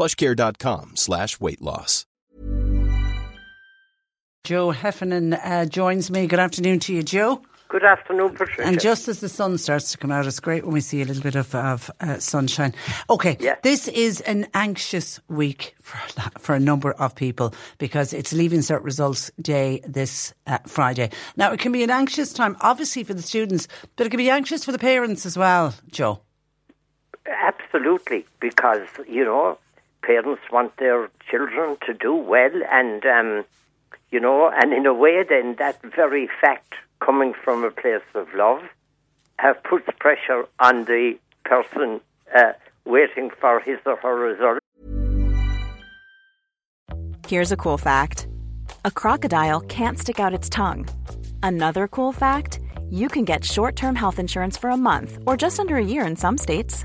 plushcare.com slash weight loss. Joe Heffernan uh, joins me. Good afternoon to you, Joe. Good afternoon, Patricia. And just as the sun starts to come out, it's great when we see a little bit of, of uh, sunshine. Okay, Yeah. this is an anxious week for, for a number of people because it's Leaving Cert Results Day this uh, Friday. Now, it can be an anxious time, obviously, for the students, but it can be anxious for the parents as well, Joe. Absolutely, because, you know, parents want their children to do well, and, um, you know, and in a way, then that very fact coming from a place of love have puts pressure on the person uh, waiting for his or her result. Here's a cool fact a crocodile can't stick out its tongue. Another cool fact you can get short term health insurance for a month or just under a year in some states.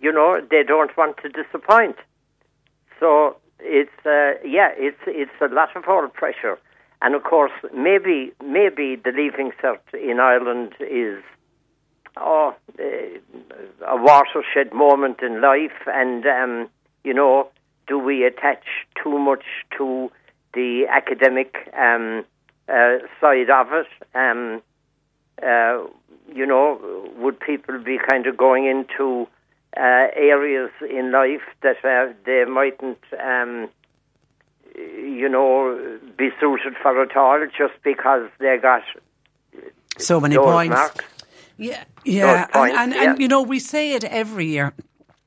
you know they don't want to disappoint. So it's uh, yeah, it's it's a lot of all pressure, and of course maybe maybe the leaving cert in Ireland is oh uh, a watershed moment in life, and um, you know do we attach too much to the academic um, uh, side of it? Um, uh, you know, would people be kind of going into uh, areas in life that uh, they mightn't, um, you know, be suited for at all just because they got So many points. marks? Yeah, yeah, points, and, and, yeah. and you know we say it every year,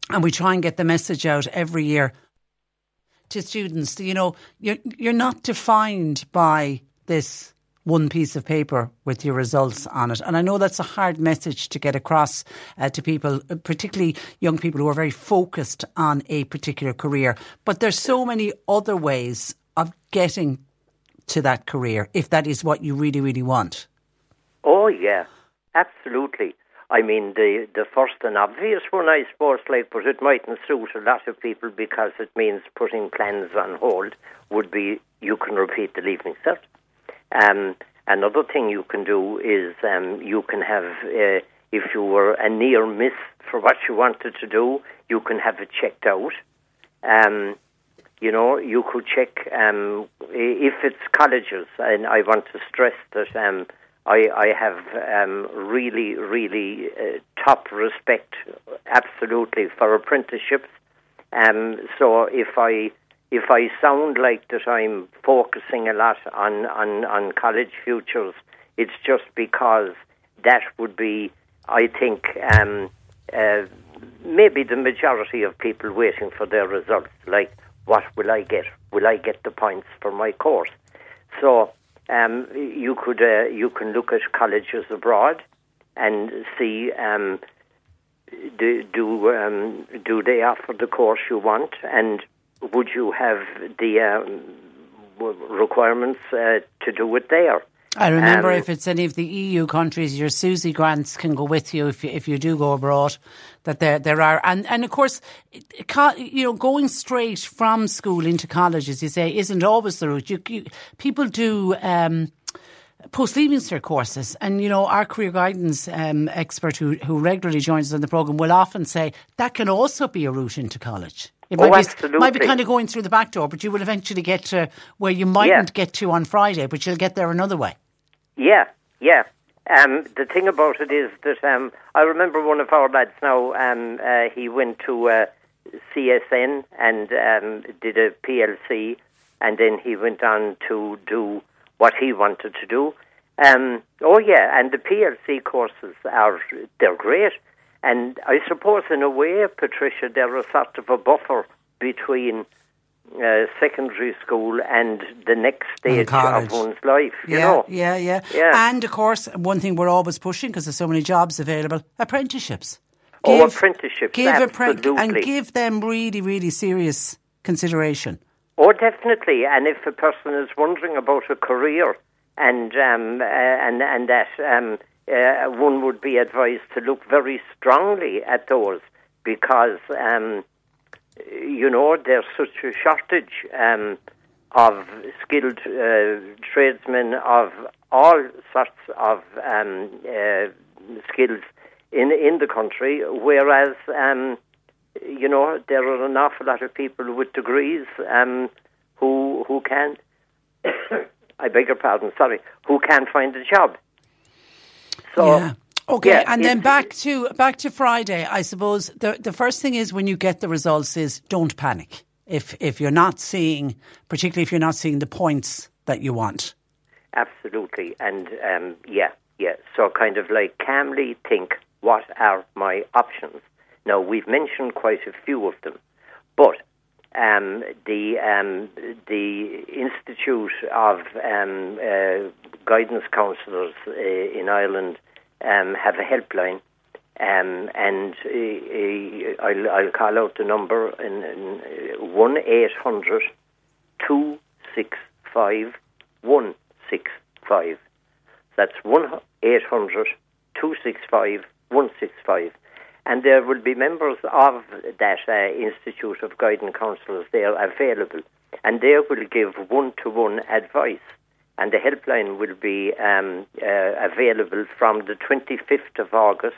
and we try and get the message out every year to students. You know, you're you're not defined by this one piece of paper with your results on it, and I know that's a hard message to get across uh, to people, uh, particularly young people who are very focused on a particular career. But there's so many other ways of getting to that career if that is what you really, really want. Oh yeah, absolutely. I mean, the the first and obvious one, I suppose, like, but it mightn't suit a lot of people because it means putting plans on hold. Would be you can repeat the leaving cert. Um, another thing you can do is um, you can have, uh, if you were a near miss for what you wanted to do, you can have it checked out. Um, you know, you could check um, if it's colleges, and I want to stress that um, I, I have um, really, really uh, top respect, absolutely, for apprenticeships. So if I if I sound like that I'm focusing a lot on, on, on college futures, it's just because that would be, I think, um, uh, maybe the majority of people waiting for their results. Like, what will I get? Will I get the points for my course? So um, you could uh, you can look at colleges abroad and see um, do do um, do they offer the course you want, and would you have the um, requirements uh, to do it there? I remember um, if it's any of the EU countries, your SUSI grants can go with you if you, if you do go abroad. That there there are, and and of course, you know, going straight from school into college, as you say, isn't always the route. You, you people do. Um, post leaving cert courses. And, you know, our career guidance um, expert who, who regularly joins us on the programme will often say that can also be a route into college. It oh, might, be, might be kind of going through the back door, but you will eventually get to where you mightn't yeah. get to on Friday, but you'll get there another way. Yeah, yeah. Um, the thing about it is that um, I remember one of our lads now, um, uh, he went to uh, CSN and um, did a PLC, and then he went on to do what he wanted to do. Um, oh yeah, and the PLC courses are they're great. And I suppose, in a way, Patricia, they're a sort of a buffer between uh, secondary school and the next stage of one's life. You yeah, know? yeah, yeah, yeah. And of course, one thing we're always pushing because there's so many jobs available: apprenticeships. Oh, give, oh, apprenticeships, give absolutely, and give them really, really serious consideration. Oh, definitely. And if a person is wondering about a career and um, uh, and and that. Um, uh, one would be advised to look very strongly at those because, um, you know, there's such a shortage um, of skilled uh, tradesmen of all sorts of um, uh, skills in in the country, whereas. Um, you know, there are an awful lot of people with degrees um, who who can't. I beg your pardon, sorry, who can't find a job. So yeah. Okay, yeah, and then back to back to Friday. I suppose the the first thing is when you get the results is don't panic. If if you're not seeing, particularly if you're not seeing the points that you want. Absolutely, and um, yeah, yeah. So kind of like calmly think, what are my options? Now we've mentioned quite a few of them, but um, the um, the Institute of um, uh, Guidance Counsellors uh, in Ireland um, have a helpline, um, and uh, I'll, I'll, call out the number in, one eight hundred two six five one six five. That's one eight hundred two six five one six five and there will be members of that uh, Institute of Guidance Counsellors there available, and they will give one-to-one advice. And the helpline will be um, uh, available from the 25th of August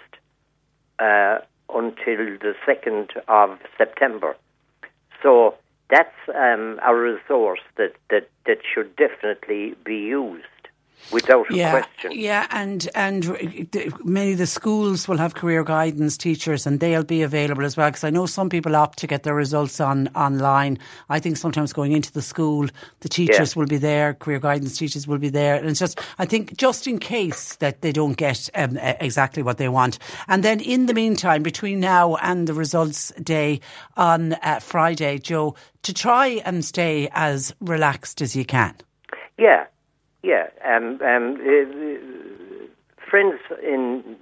uh, until the 2nd of September. So that's um, a resource that, that, that should definitely be used without yeah, question. Yeah, and and many of the schools will have career guidance teachers, and they'll be available as well. Because I know some people opt to get their results on online. I think sometimes going into the school, the teachers yeah. will be there, career guidance teachers will be there, and it's just I think just in case that they don't get um, exactly what they want, and then in the meantime, between now and the results day on uh, Friday, Joe, to try and stay as relaxed as you can. Yeah, yeah, um, um, uh, friends in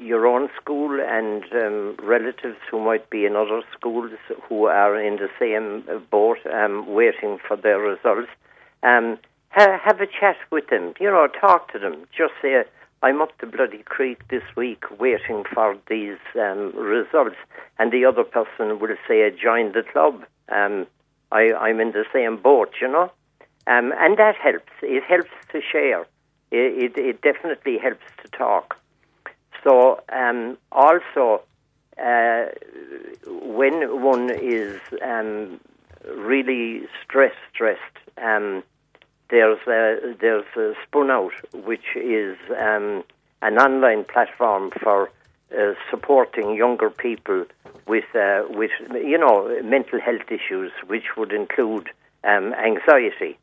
your own school and um, relatives who might be in other schools who are in the same boat, um, waiting for their results. Um, ha- have a chat with them. You know, talk to them. Just say, "I'm up the bloody creek this week, waiting for these um, results," and the other person will say, "Join the club." Um, I, I'm in the same boat. You know. Um, and that helps. It helps to share. It, it, it definitely helps to talk. So, um, also, uh, when one is um, really stressed, stressed, um, there's a, there's a Spun Out, which is um, an online platform for uh, supporting younger people with uh, with you know mental health issues, which would include um, anxiety.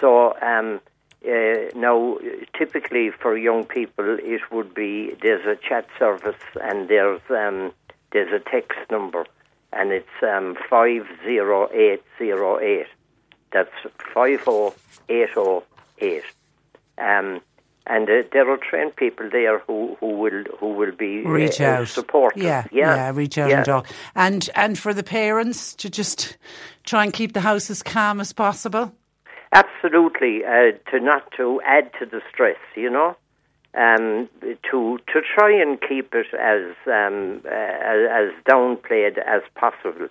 So um, uh, now, typically for young people, it would be there's a chat service and there's um, there's a text number, and it's um, five zero eight zero eight. That's five zero eight zero eight. Um, and uh, there are trained people there who, who will who will be reach uh, out, support. Yeah, yeah, yeah, reach out yeah. and talk, and and for the parents to just try and keep the house as calm as possible. Absolutely, uh, to not to add to the stress, you know, um, to to try and keep it as um, uh, as downplayed as possible.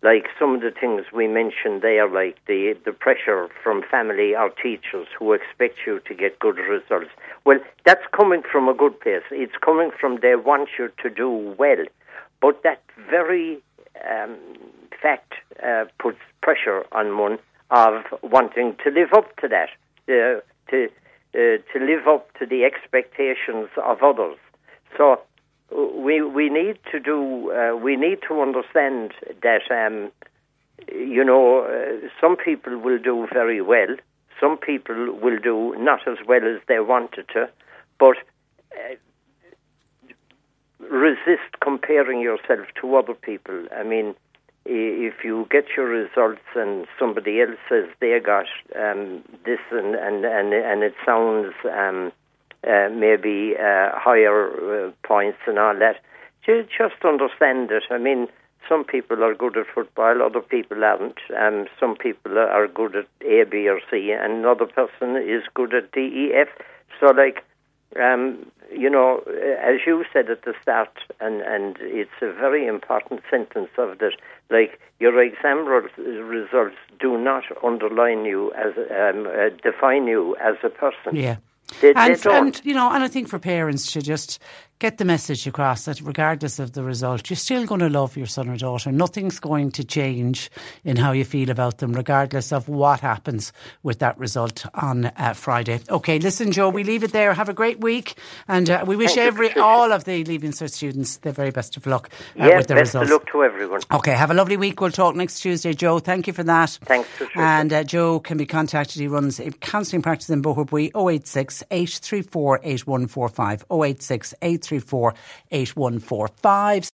Like some of the things we mentioned there, like the the pressure from family or teachers who expect you to get good results. Well, that's coming from a good place. It's coming from they want you to do well, but that very um, fact uh, puts pressure on one of wanting to live up to that, uh, to uh, to live up to the expectations of others. So we we need to do uh, we need to understand that um, you know uh, some people will do very well, some people will do not as well as they wanted to, but. Uh, resist comparing yourself to other people. I mean, if you get your results and somebody else says they got um, this and, and, and, and it sounds um, uh, maybe uh, higher uh, points and all that, just understand it. I mean, some people are good at football, other people aren't. Um, some people are good at A, B, or C, and another person is good at D, E, F. So, like, um, you know, as you said at the start, and, and it's a very important sentence of that, like your exam results do not underline you as um, uh, define you as a person. Yeah. They, and, they don't. and you know, and I think for parents to just get the message across that regardless of the result, you're still going to love your son or daughter. Nothing's going to change in how you feel about them, regardless of what happens with that result on uh, Friday. Okay, listen, Joe, we leave it there. Have a great week, and uh, we wish every all of the Leaving Cert students the very best of luck uh, yeah, with the best results. of luck to everyone. Okay, have a lovely week. We'll talk next Tuesday, Joe. Thank you for that. Thanks, Patricia. And uh, Joe can be contacted. He runs a counselling practice in Boherbue 086 834 8145. 086 834 8145.